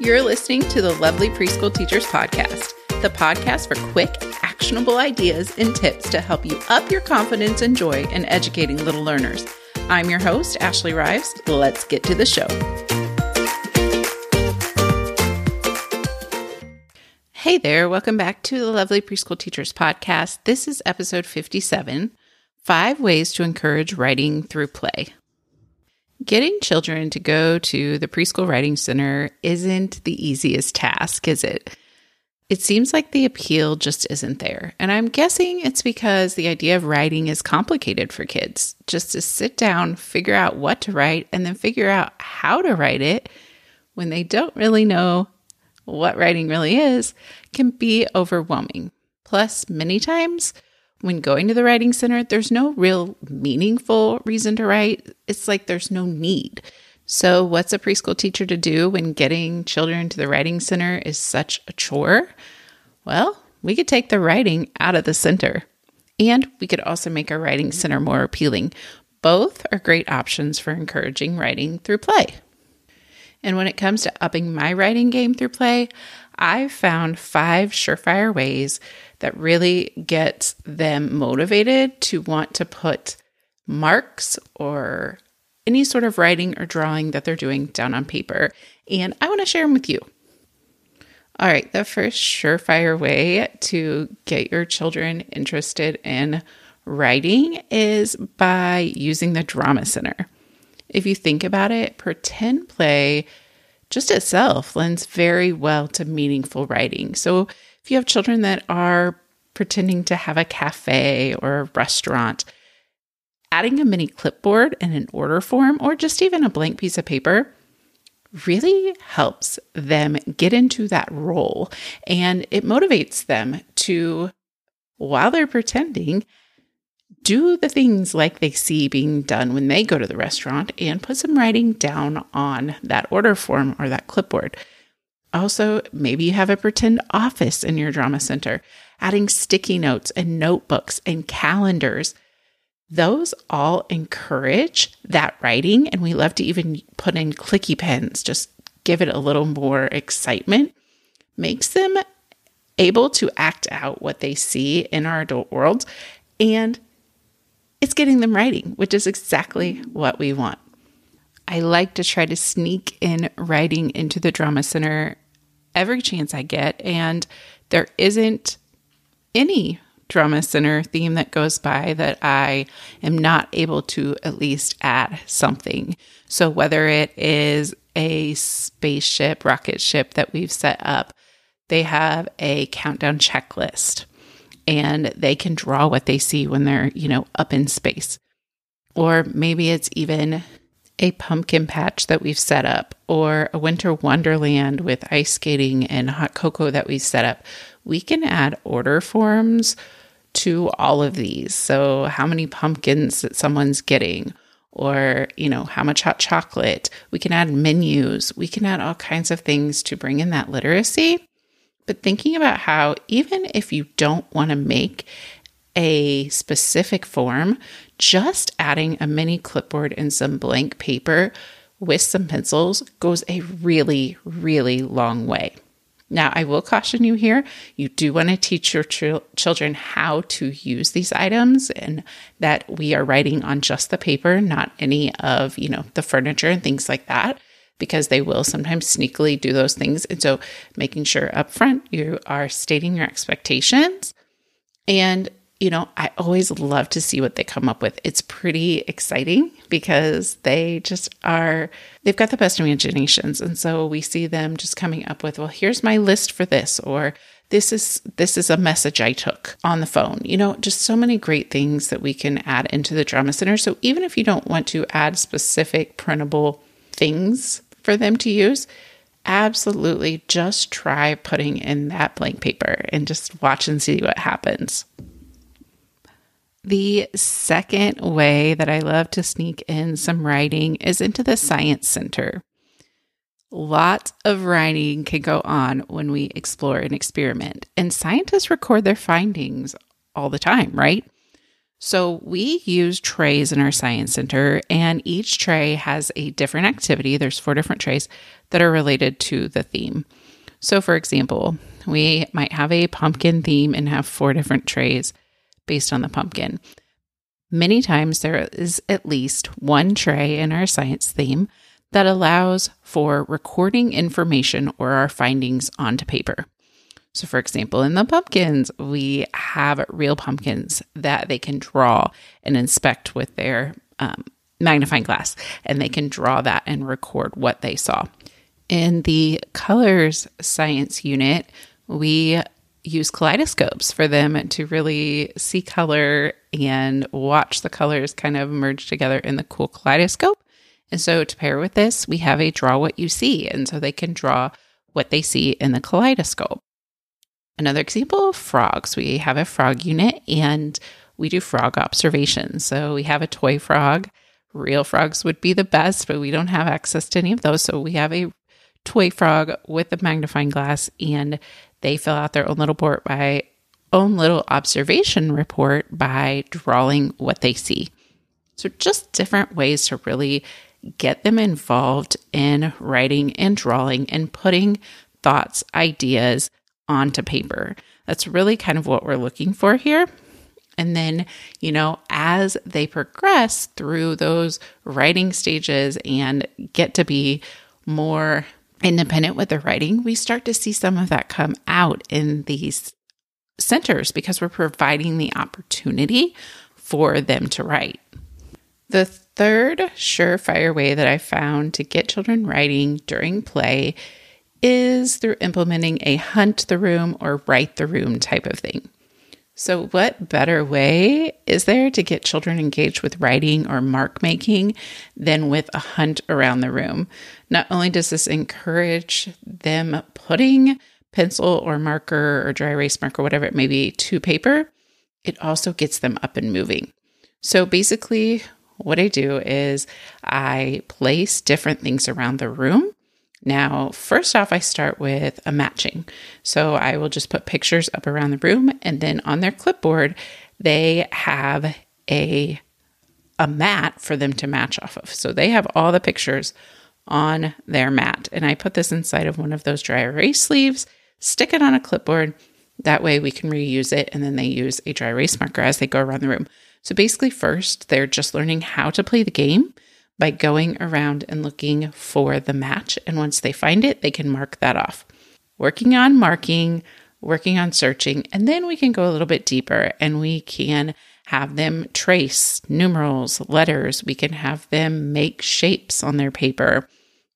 You're listening to the Lovely Preschool Teachers Podcast, the podcast for quick, actionable ideas and tips to help you up your confidence and joy in educating little learners. I'm your host, Ashley Rives. Let's get to the show. Hey there, welcome back to the Lovely Preschool Teachers Podcast. This is episode 57 Five Ways to Encourage Writing Through Play. Getting children to go to the preschool writing center isn't the easiest task, is it? It seems like the appeal just isn't there. And I'm guessing it's because the idea of writing is complicated for kids. Just to sit down, figure out what to write, and then figure out how to write it when they don't really know what writing really is can be overwhelming. Plus, many times, when going to the writing center, there's no real meaningful reason to write. It's like there's no need. So, what's a preschool teacher to do when getting children to the writing center is such a chore? Well, we could take the writing out of the center. And we could also make our writing center more appealing. Both are great options for encouraging writing through play. And when it comes to upping my writing game through play, I've found five surefire ways that really gets them motivated to want to put marks or any sort of writing or drawing that they're doing down on paper. And I want to share them with you. All right, the first surefire way to get your children interested in writing is by using the Drama Center. If you think about it, pretend play just itself lends very well to meaningful writing. So if you have children that are pretending to have a cafe or a restaurant, adding a mini clipboard and an order form, or just even a blank piece of paper, really helps them get into that role. And it motivates them to, while they're pretending, do the things like they see being done when they go to the restaurant and put some writing down on that order form or that clipboard. Also, maybe you have a pretend office in your drama center, adding sticky notes and notebooks and calendars. Those all encourage that writing, and we love to even put in clicky pens, just give it a little more excitement, makes them able to act out what they see in our adult world, and it's getting them writing, which is exactly what we want. I like to try to sneak in writing into the drama center every chance I get. And there isn't any drama center theme that goes by that I am not able to at least add something. So whether it is a spaceship, rocket ship that we've set up, they have a countdown checklist and they can draw what they see when they're, you know, up in space. Or maybe it's even a pumpkin patch that we've set up or a winter wonderland with ice skating and hot cocoa that we've set up, we can add order forms to all of these. So, how many pumpkins that someone's getting, or, you know, how much hot chocolate. We can add menus. We can add all kinds of things to bring in that literacy. But thinking about how, even if you don't want to make a specific form, just adding a mini clipboard and some blank paper with some pencils goes a really, really long way. Now, I will caution you here. You do want to teach your ch- children how to use these items and that we are writing on just the paper, not any of, you know, the furniture and things like that, because they will sometimes sneakily do those things. And so making sure up front you are stating your expectations and you know, I always love to see what they come up with. It's pretty exciting because they just are, they've got the best imaginations. And so we see them just coming up with, well, here's my list for this, or this is this is a message I took on the phone. You know, just so many great things that we can add into the drama center. So even if you don't want to add specific printable things for them to use, absolutely just try putting in that blank paper and just watch and see what happens. The second way that I love to sneak in some writing is into the Science Center. Lots of writing can go on when we explore an experiment, and scientists record their findings all the time, right? So we use trays in our science center, and each tray has a different activity. There's four different trays that are related to the theme. So, for example, we might have a pumpkin theme and have four different trays based on the pumpkin. Many times there is at least one tray in our science theme that allows for recording information or our findings onto paper. So, for example, in the pumpkins, we have real pumpkins that they can draw and inspect with their um, magnifying glass, and they can draw that and record what they saw. In the colors science unit, we use kaleidoscopes for them to really see color and watch the colors kind of merge together in the cool kaleidoscope. And so to pair with this, we have a draw what you see. And so they can draw what they see in the kaleidoscope. Another example of frogs. We have a frog unit and we do frog observations. So we have a toy frog. Real frogs would be the best, but we don't have access to any of those. So we have a toy frog with a magnifying glass and they fill out their own little report by own little observation report by drawing what they see. So just different ways to really get them involved in writing and drawing and putting thoughts, ideas onto paper. That's really kind of what we're looking for here. And then, you know, as they progress through those writing stages and get to be more independent with their writing, we start to see some of that come out in these centers because we're providing the opportunity for them to write. The third surefire way that I found to get children writing during play is through implementing a hunt the room or write the room type of thing. So, what better way is there to get children engaged with writing or mark making than with a hunt around the room? Not only does this encourage them putting pencil or marker or dry erase marker, whatever it may be, to paper, it also gets them up and moving. So, basically, what I do is I place different things around the room now, first off, I start with a matching. So I will just put pictures up around the room, and then on their clipboard, they have a a mat for them to match off of. So they have all the pictures on their mat. And I put this inside of one of those dry erase sleeves, stick it on a clipboard. That way we can reuse it. And then they use a dry erase marker as they go around the room. So basically, first, they're just learning how to play the game by going around and looking for the match. And once they find it, they can mark that off. Working on marking, working on searching, and then we can go a little bit deeper and we can have them trace numerals, letters. We can have them make shapes on their paper.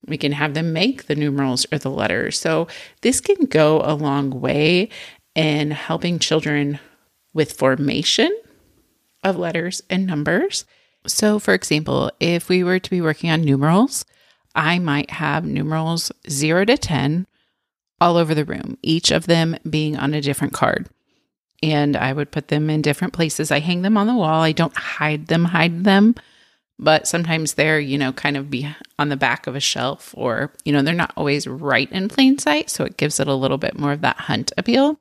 We can have them make the numerals or the letters. So this can go a long way in helping children with formation of letters and numbers so, for example, if we were to be working on numerals, I might have numerals 0 to 10 all over the room, each of them being on a different card. And I would put them in different places. I hang them on the wall. I don't hide them, hide them, but sometimes they're, you know, kind of be on the back of a shelf or, you know, they're not always right in plain sight. So it gives it a little bit more of that hunt appeal.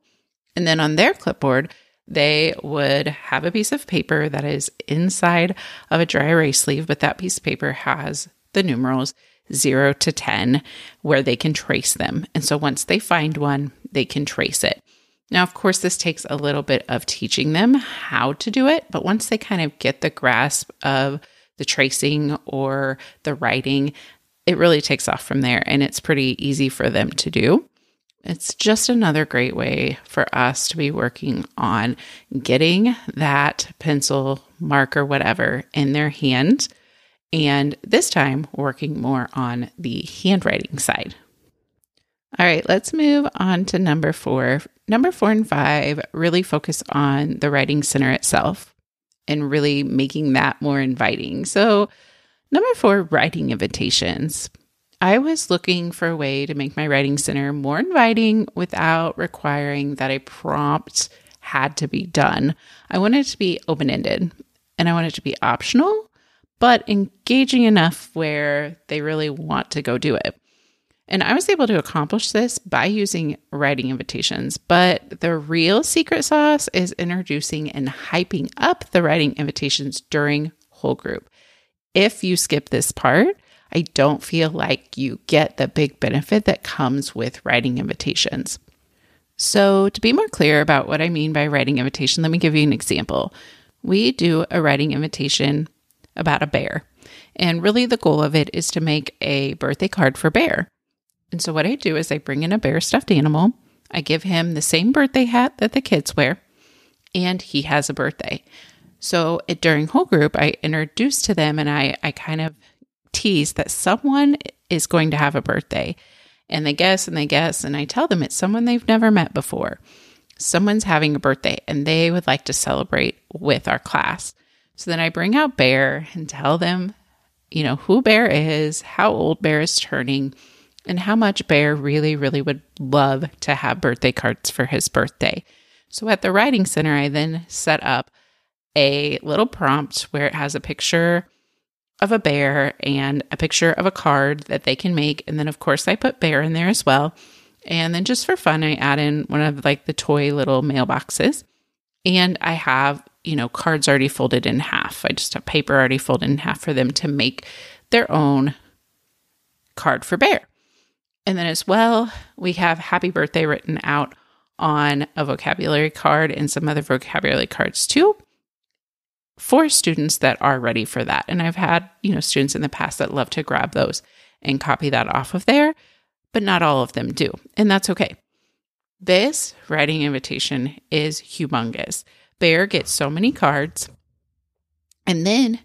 And then on their clipboard, they would have a piece of paper that is inside of a dry erase sleeve, but that piece of paper has the numerals 0 to 10 where they can trace them. And so once they find one, they can trace it. Now, of course, this takes a little bit of teaching them how to do it, but once they kind of get the grasp of the tracing or the writing, it really takes off from there and it's pretty easy for them to do. It's just another great way for us to be working on getting that pencil, marker, whatever in their hand. And this time, working more on the handwriting side. All right, let's move on to number four. Number four and five really focus on the writing center itself and really making that more inviting. So, number four, writing invitations. I was looking for a way to make my writing center more inviting without requiring that a prompt had to be done. I wanted it to be open ended and I wanted it to be optional, but engaging enough where they really want to go do it. And I was able to accomplish this by using writing invitations. But the real secret sauce is introducing and hyping up the writing invitations during whole group. If you skip this part, I don't feel like you get the big benefit that comes with writing invitations. So, to be more clear about what I mean by writing invitation, let me give you an example. We do a writing invitation about a bear, and really the goal of it is to make a birthday card for Bear. And so, what I do is I bring in a bear stuffed animal, I give him the same birthday hat that the kids wear, and he has a birthday. So, it, during whole group, I introduce to them and I, I kind of tease that someone is going to have a birthday. And they guess and they guess. And I tell them it's someone they've never met before. Someone's having a birthday and they would like to celebrate with our class. So then I bring out Bear and tell them, you know, who Bear is, how old Bear is turning, and how much Bear really, really would love to have birthday cards for his birthday. So at the Writing Center, I then set up a little prompt where it has a picture of a bear and a picture of a card that they can make. And then, of course, I put bear in there as well. And then, just for fun, I add in one of like the toy little mailboxes. And I have, you know, cards already folded in half. I just have paper already folded in half for them to make their own card for bear. And then, as well, we have happy birthday written out on a vocabulary card and some other vocabulary cards too for students that are ready for that. And I've had, you know, students in the past that love to grab those and copy that off of there, but not all of them do. And that's okay. This writing invitation is humongous. Bear gets so many cards. And then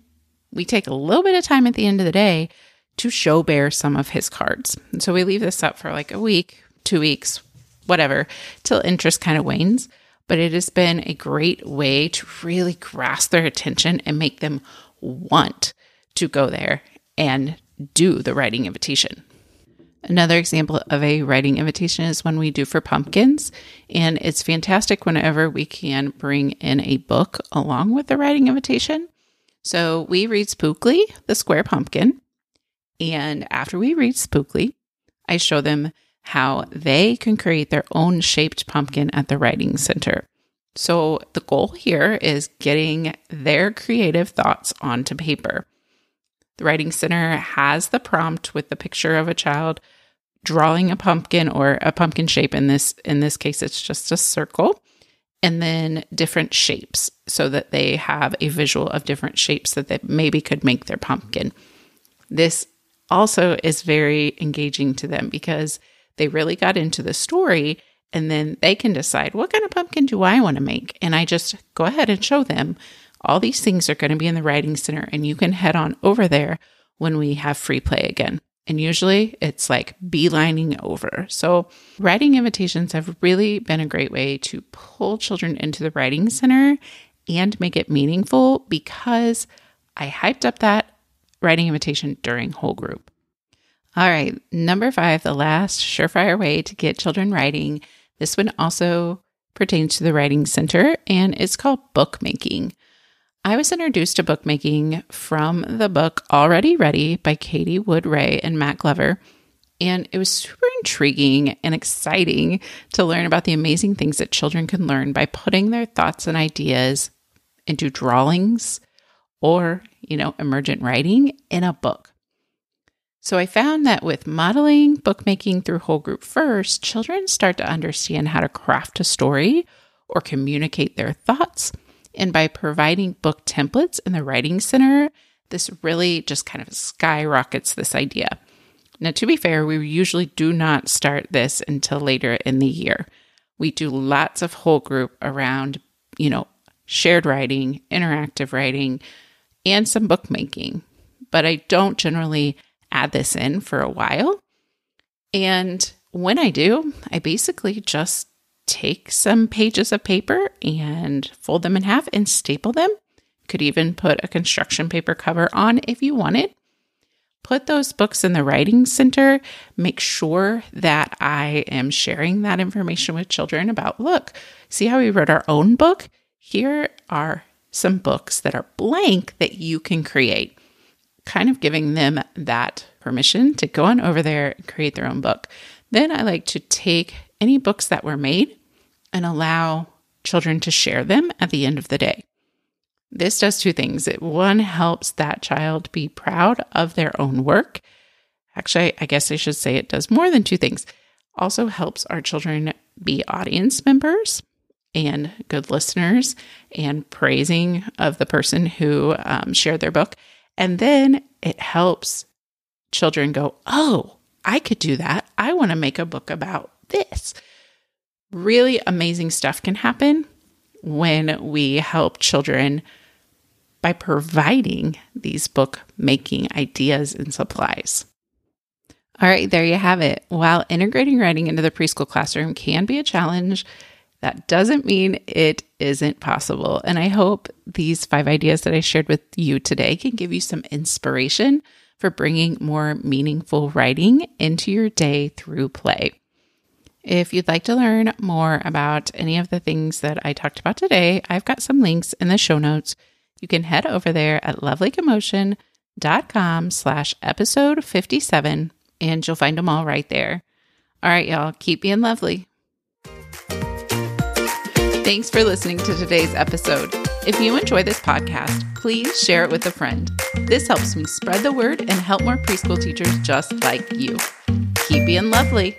we take a little bit of time at the end of the day to show Bear some of his cards. And so we leave this up for like a week, two weeks, whatever, till interest kind of wanes but it has been a great way to really grasp their attention and make them want to go there and do the writing invitation. Another example of a writing invitation is when we do for pumpkins. And it's fantastic whenever we can bring in a book along with the writing invitation. So we read Spookly, the square pumpkin. And after we read Spookly, I show them how they can create their own shaped pumpkin at the Writing Center. So, the goal here is getting their creative thoughts onto paper. The Writing Center has the prompt with the picture of a child drawing a pumpkin or a pumpkin shape in this in this case it's just a circle and then different shapes so that they have a visual of different shapes that they maybe could make their pumpkin. This also is very engaging to them because they really got into the story and then they can decide what kind of pumpkin do I want to make? And I just go ahead and show them all these things are going to be in the writing center and you can head on over there when we have free play again. And usually it's like beelining over. So, writing invitations have really been a great way to pull children into the writing center and make it meaningful because I hyped up that writing invitation during whole group. All right, number five, the last surefire way to get children writing. This one also pertains to the Writing Center and it's called bookmaking. I was introduced to bookmaking from the book Already Ready by Katie Wood Ray and Matt Glover. And it was super intriguing and exciting to learn about the amazing things that children can learn by putting their thoughts and ideas into drawings or, you know, emergent writing in a book. So I found that with modeling bookmaking through whole group first, children start to understand how to craft a story or communicate their thoughts. And by providing book templates in the Writing Center, this really just kind of skyrockets this idea. Now, to be fair, we usually do not start this until later in the year. We do lots of whole group around, you know, shared writing, interactive writing, and some bookmaking. But I don't generally add this in for a while. And when I do, I basically just take some pages of paper and fold them in half and staple them. Could even put a construction paper cover on if you wanted. put those books in the writing center, make sure that I am sharing that information with children about look, see how we wrote our own book? Here are some books that are blank that you can create. Kind of giving them that permission to go on over there and create their own book. Then I like to take any books that were made and allow children to share them at the end of the day. This does two things. It one helps that child be proud of their own work. Actually, I guess I should say it does more than two things. Also helps our children be audience members and good listeners and praising of the person who um, shared their book. And then it helps children go, Oh, I could do that. I want to make a book about this. Really amazing stuff can happen when we help children by providing these book making ideas and supplies. All right, there you have it. While integrating writing into the preschool classroom can be a challenge, that doesn't mean it isn't possible. And I hope these five ideas that I shared with you today can give you some inspiration for bringing more meaningful writing into your day through play. If you'd like to learn more about any of the things that I talked about today, I've got some links in the show notes. You can head over there at lovelycommotion.com slash episode 57 and you'll find them all right there. All right, y'all, keep being lovely. Thanks for listening to today's episode. If you enjoy this podcast, please share it with a friend. This helps me spread the word and help more preschool teachers just like you. Keep being lovely.